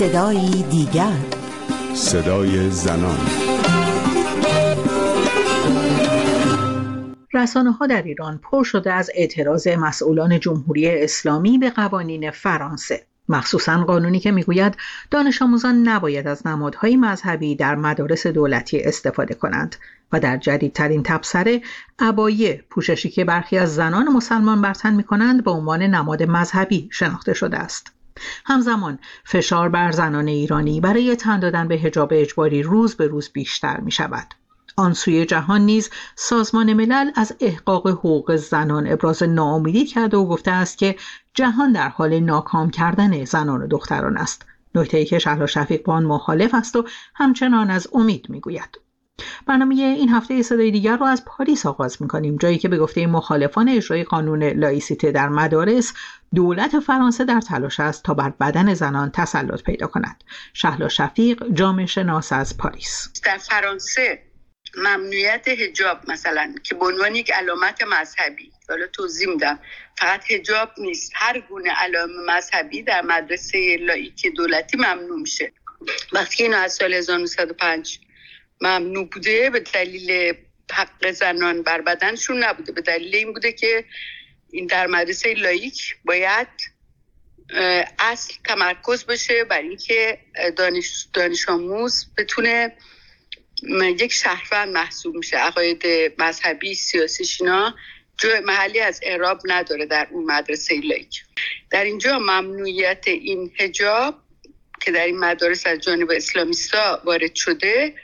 صدایی دیگر. صدای زنان. رسانه ها در ایران پر شده از اعتراض مسئولان جمهوری اسلامی به قوانین فرانسه. مخصوصا قانونی که می‌گوید دانش آموزان نباید از نمادهای مذهبی در مدارس دولتی استفاده کنند و در جدیدترین تبصره عبایه پوششی که برخی از زنان مسلمان برتن می کنند به عنوان نماد مذهبی شناخته شده است. همزمان فشار بر زنان ایرانی برای تن دادن به حجاب اجباری روز به روز بیشتر می شود. آن سوی جهان نیز سازمان ملل از احقاق حقوق زنان ابراز ناامیدی کرده و گفته است که جهان در حال ناکام کردن زنان و دختران است نکته ای که شهلا شفیق با آن مخالف است و همچنان از امید می‌گوید برنامه این هفته صدای دیگر رو از پاریس آغاز می‌کنیم. جایی که به گفته مخالفان اجرای قانون لایسیته در مدارس دولت فرانسه در تلاش است تا بر بدن زنان تسلط پیدا کند. شهلا شفیق جامعه شناس از پاریس. در فرانسه ممنوعیت هجاب مثلا که به عنوان یک علامت مذهبی حالا توضیح میدم فقط هجاب نیست هر گونه علامه مذهبی در مدرسه لایک دولتی ممنوع میشه. وقتی اینو از سال 1905 ممنوع بوده به دلیل حق زنان بر بدنشون نبوده. به دلیل این بوده که این در مدرسه لایک باید اصل تمرکز بشه بر اینکه دانش, دانش آموز بتونه یک شهروند محسوب میشه. عقاید مذهبی سیاسی اینا جو محلی از اعراب نداره در اون مدرسه لایک. در اینجا ممنوعیت این هجاب که در این مدارس از جانب اسلامیستا وارد شده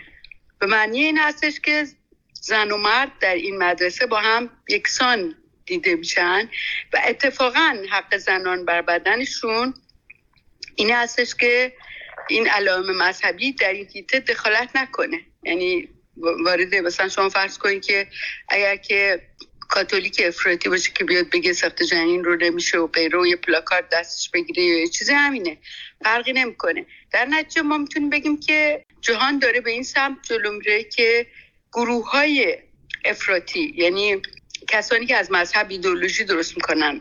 معنی این هستش که زن و مرد در این مدرسه با هم یکسان دیده میشن و اتفاقا حق زنان بر بدنشون این هستش که این علائم مذهبی در این دیده دخالت نکنه. یعنی وارد مثلا شما فرض کنید که اگر که کاتولیک افراطی باشه که بیاد بگه سخت جنین رو نمیشه و غیره و یه پلاکارد دستش بگیره یا یه چیزی همینه فرقی نمی‌کنه. در نتیجه ما می‌تونیم بگیم که جهان داره به این سمت جلو میره که گروه های افراطی یعنی کسانی که از مذهب ایدولوژی درست می‌کنن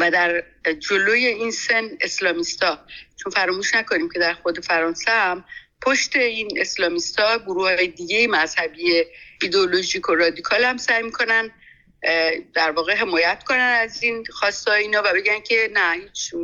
و در جلوی این سن اسلامیستا چون فراموش نکنیم که در خود فرانسه هم پشت این اسلامیستا گروه های دیگه مذهبی ایدولوژیک و رادیکال هم سعی می‌کنن در واقع حمایت کنن از این خواستای اینا و بگن که نه هیچ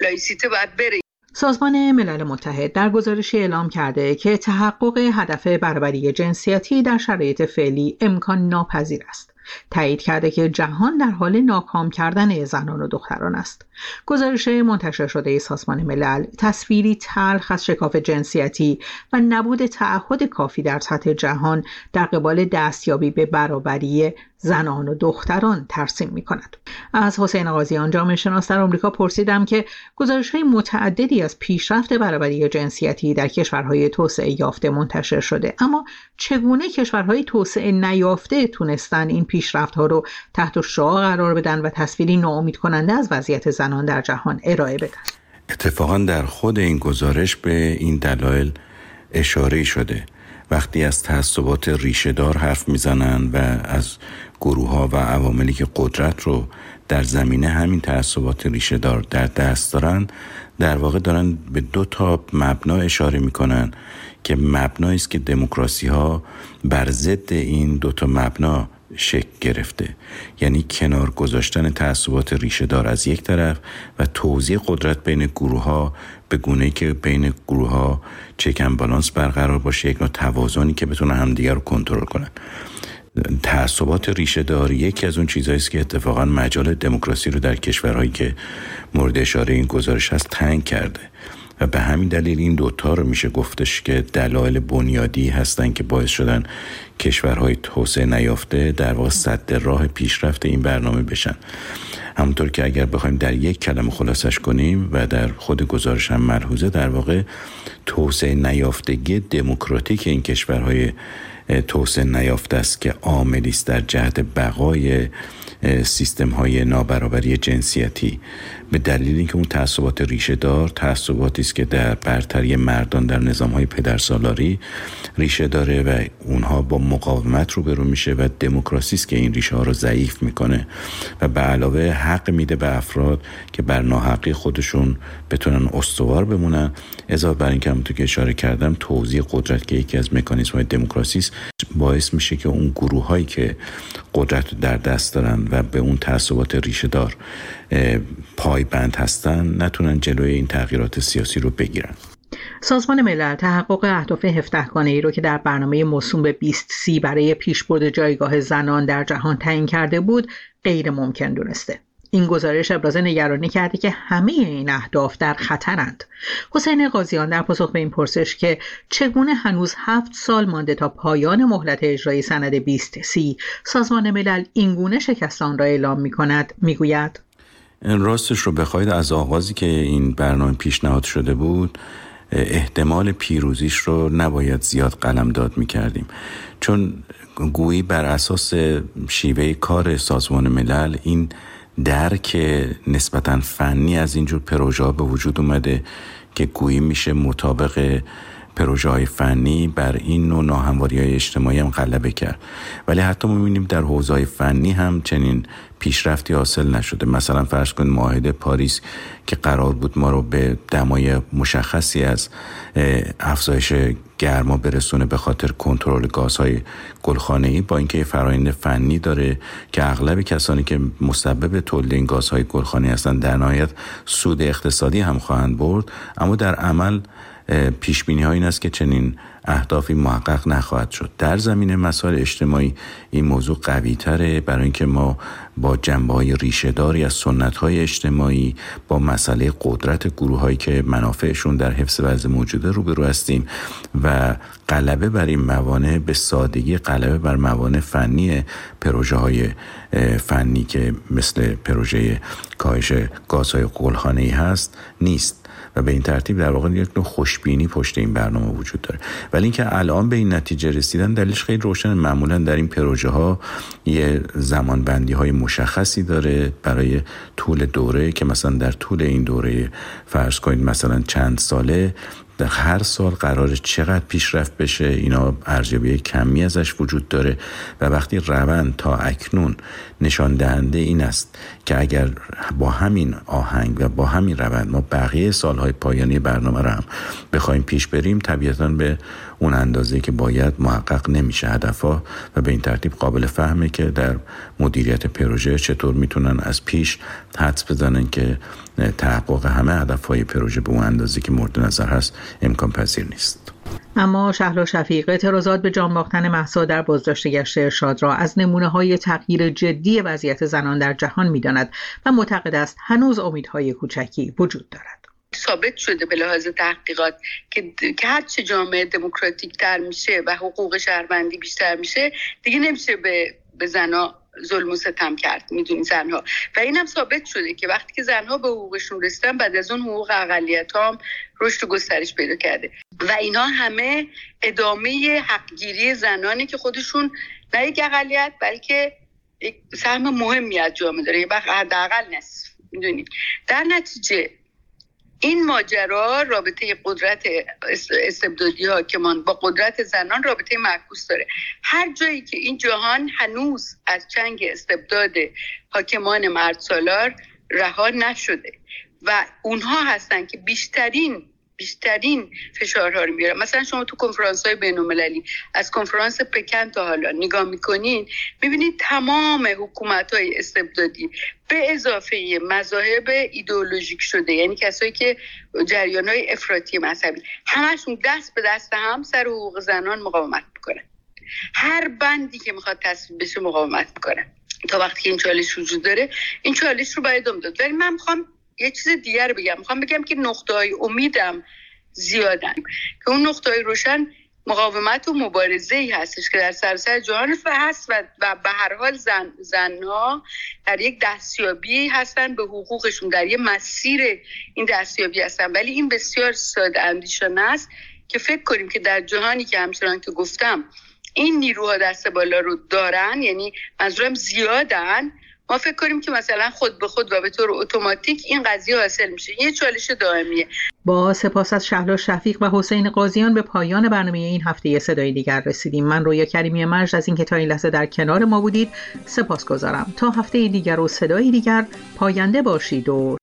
لایسیته باید بره. سازمان ملل متحد در گزارشی اعلام کرده که تحقق هدف برابری جنسیتی در شرایط فعلی امکان ناپذیر است. تایید کرده که جهان در حال ناکام کردن زنان و دختران است. گزارش منتشر شده سازمان ملل تصویری تلخ از شکاف جنسیتی و نبود تعهد کافی در سطح جهان در قبال دستیابی به برابری زنان و دختران ترسیم می کند. از حسین آقازیان جامعه شناس در آمریکا پرسیدم که گزارش های متعددی از پیشرفت برابری جنسیتی در کشورهای توسعه یافته منتشر شده اما چگونه کشورهای توسعه نیافته تونستن این پیشرفت ها رو تحت شعا قرار بدن و تصویری ناامید کننده از وضعیت زنان در جهان ارائه بدن اتفاقا در خود این گزارش به این دلایل اشاره شده وقتی از تعصبات ریشهدار حرف می‌زنن و از گروه ها و عواملی که قدرت رو در زمینه همین تعصبات ریشه دار در دست دارن در واقع دارن به دو تا مبنا اشاره می‌کنن که مبنایی است که دموکراسی ها بر ضد این دو تا مبنا شکل گرفته. یعنی کنار گذاشتن تعصبات ریشه دار از یک طرف و توزیع قدرت بین گروه ها به گونه که بین گروه ها چکن بالانس برقرار باشه یک نوع توازنی که بتونه همدیگر رو کنترل کنن. تعصبات ریشه داری یکی از اون چیزهایی است که اتفاقا مجال دموکراسی رو در کشورهایی که مورد اشاره این گزارش هست تنگ کرده. و به همین دلیل این دوتا رو میشه گفتش که دلایل بنیادی هستن که باعث شدن کشورهای توسعه نیافته در واقع صد راه پیشرفت این برنامه بشن. همونطور که اگر بخوایم در یک کلمه خلاصش کنیم و در خود گزارش هم ملحوظه در واقع توسعه نیافتگی دموکراتیک این کشورهای توسعه نیافته است که عاملی است در جهت بقای سیستم های نابرابری جنسیتی. به دلیل اینکه اون تعصبات ریشه دار تعصباتی است که در برتری مردان در نظام های پدرسالاری ریشه داره و اونها با مقاومت رو برو میشه و دموکراسی است که این ریشه ها رو ضعیف می‌کنه و به علاوه حق میده به افراد که بر ناحقی خودشون بتونن استوار بمونن. اضافه بر اینکه همونطور که اشاره کردم توزیع قدرت که یکی از مکانیزم های دموکراسی است باعث میشه که اون گروه هایی که قدرت در دست دارن و به اون تعصبات ریشه دار پایبند هستن نتونن جلوی این تغییرات سیاسی رو بگیرن. سازمان ملل تحقق اهداف هفته ای رو که در برنامه موسوم به 20 سی برای پیشبرد جایگاه زنان در جهان تعیین کرده بود غیر ممکن دونسته. این گزارش ابراز نگرانی کرده که همه این اهداف در خطرند. حسین قاضیان در پاسخ به این پرسش که چگونه هنوز هفت سال مانده تا پایان مهلت اجرای سند 20 سی سازمان ملل اینگونه شکستان را اعلام می کند می گوید راستش رو بخواید از آغازی که این برنامه پیشنهاد شده بود احتمال پیروزیش رو نباید زیاد قلم داد می کردیم. چون گویی بر اساس شیوه کار سازمان ملل این درک نسبتا فنی از اینجور پروژه به وجود اومده که گویی میشه مطابق پروژه های فنی بر این نوع ناهمواری های اجتماعی هم غلبه کرد. ولی حتی می‌بینیم در حوزه های فنی هم چنین پیشرفتی حاصل نشده. مثلا فرض کن معاهده پاریس که قرار بود ما رو به دمای مشخصی از افزایش گرما برسونه به خاطر کنترل گازهای گلخانه ای با اینکه فرایند فنی داره که اغلب کسانی که مسبب تولید این گازهای گلخانه هستند در نهایت سود اقتصادی هم خواهند برد. اما در عمل پیش بینی ها این است که چنین اهدافی محقق نخواهد شد. در زمین مسائل اجتماعی این موضوع قوی تره برای اینکه ما با جنبه های ریشه داری از سنت های اجتماعی با مسئله قدرت گروه هایی که منافعشون در حفظ وضع موجوده روبرو هستیم و غلبه بر این موانع به سادگی غلبه بر موانع فنی پروژه های فنی که مثل پروژه کاهش گازهای قلخانه ای هست نیست. و به این ترتیب در واقع یک نوع خوشبینی پشت این برنامه وجود داره. ولی اینکه الان به این نتیجه رسیدن دلیلش خیلی روشن معمولا در این پروژه ها یه زمان بندی های مشخصی داره برای طول دوره که مثلا در طول این دوره فرض کنید مثلا چند ساله در هر سال قرار چقدر پیشرفت بشه اینا ارزیابی کمی ازش وجود داره و وقتی روند تا اکنون نشان دهنده این است که اگر با همین آهنگ و با همین روند ما بقیه سالهای پایانی برنامه رو هم بخوایم پیش بریم طبیعتا به اون اندازه که باید محقق نمیشه هدفها و به این ترتیب قابل فهمه که در مدیریت پروژه چطور می‌تونن از پیش حدس بزنن که تحقق همه هدفهای پروژه به اون اندازه که مورد نظر هست امکان پذیر نیست. اما شهلا شفیق اعتراضات به جان باختن محسا در بازداشت گشت ارشاد را از نمونه های تغییر جدی وضعیت زنان در جهان می‌داند و معتقد است هنوز امیدهای کوچکی وجود دارد. ثابت شده به لحاظ تحقیقات که که هرچه جامعه دموکراتیک تر میشه و حقوق شهروندی بیشتر میشه دیگه نمیشه به به زنا ظلم و ستم کرد می‌دونی زنها. و اینم ثابت شده که وقتی که زنها به حقوقشون رسیدن بعد از اون حقوق اقلیت هم رشد و گسترش پیدا کرده. و اینا همه ادامه حقگیری زنانی که خودشون نه یک اقلیت بلکه یک سهم مهمی از جامعه داره. یه حداقل نصف در نتیجه این ماجرا رابطه قدرت استبدادی حاکمان با قدرت زنان رابطه معکوس داره. هر جایی که این جهان هنوز از چنگ استبداد حاکمان مرد سالار رها نشده و اونها هستن که بیشترین بیشترین فشارها رو میارن. مثلا شما تو کنفرانس های بین از کنفرانس پکن تا حالا نگاه می‌کنین می‌بینید تمام حکومت های استبدادی به اضافه مذاهب ایدئولوژیک شده یعنی کسایی که جریان های افراطی مذهبی همشون دست به دست هم سر حقوق زنان مقاومت می‌کنن. هر بندی که می‌خواد تصویب بشه مقاومت می‌کنن تا وقتی این چالش وجود داره این چالش رو باید داد. ولی من می‌خوام یه چیز دیگر بگم. می‌خوام بگم که نقطه های امیدم زیادن. که اون نقطه های روشن مقاومت و مبارزه ای هستش که در سراسر جهان هست و, و به هر حال زن زنها در یک دستیابی هستن به حقوقشون در یه مسیر این دستیابی هستن. ولی این بسیار ساده اندیشانه است که فکر کنیم که در جهانی که همچنان که گفتم این نیروها دست بالا رو دارن یعنی منظورم زیادن ما فکر کنیم که مثلا خود به خود و به طور اتوماتیک این قضیه حاصل میشه. یه چالش دائمیه. با سپاس از شهلا شفیق و حسین قاضیان به پایان برنامه این هفته صدای دیگر رسیدیم. من رویا کریمی مرج از اینکه تا این لحظه در کنار ما بودید سپاس گذارم تا هفته دیگر و صدای دیگر پاینده باشید و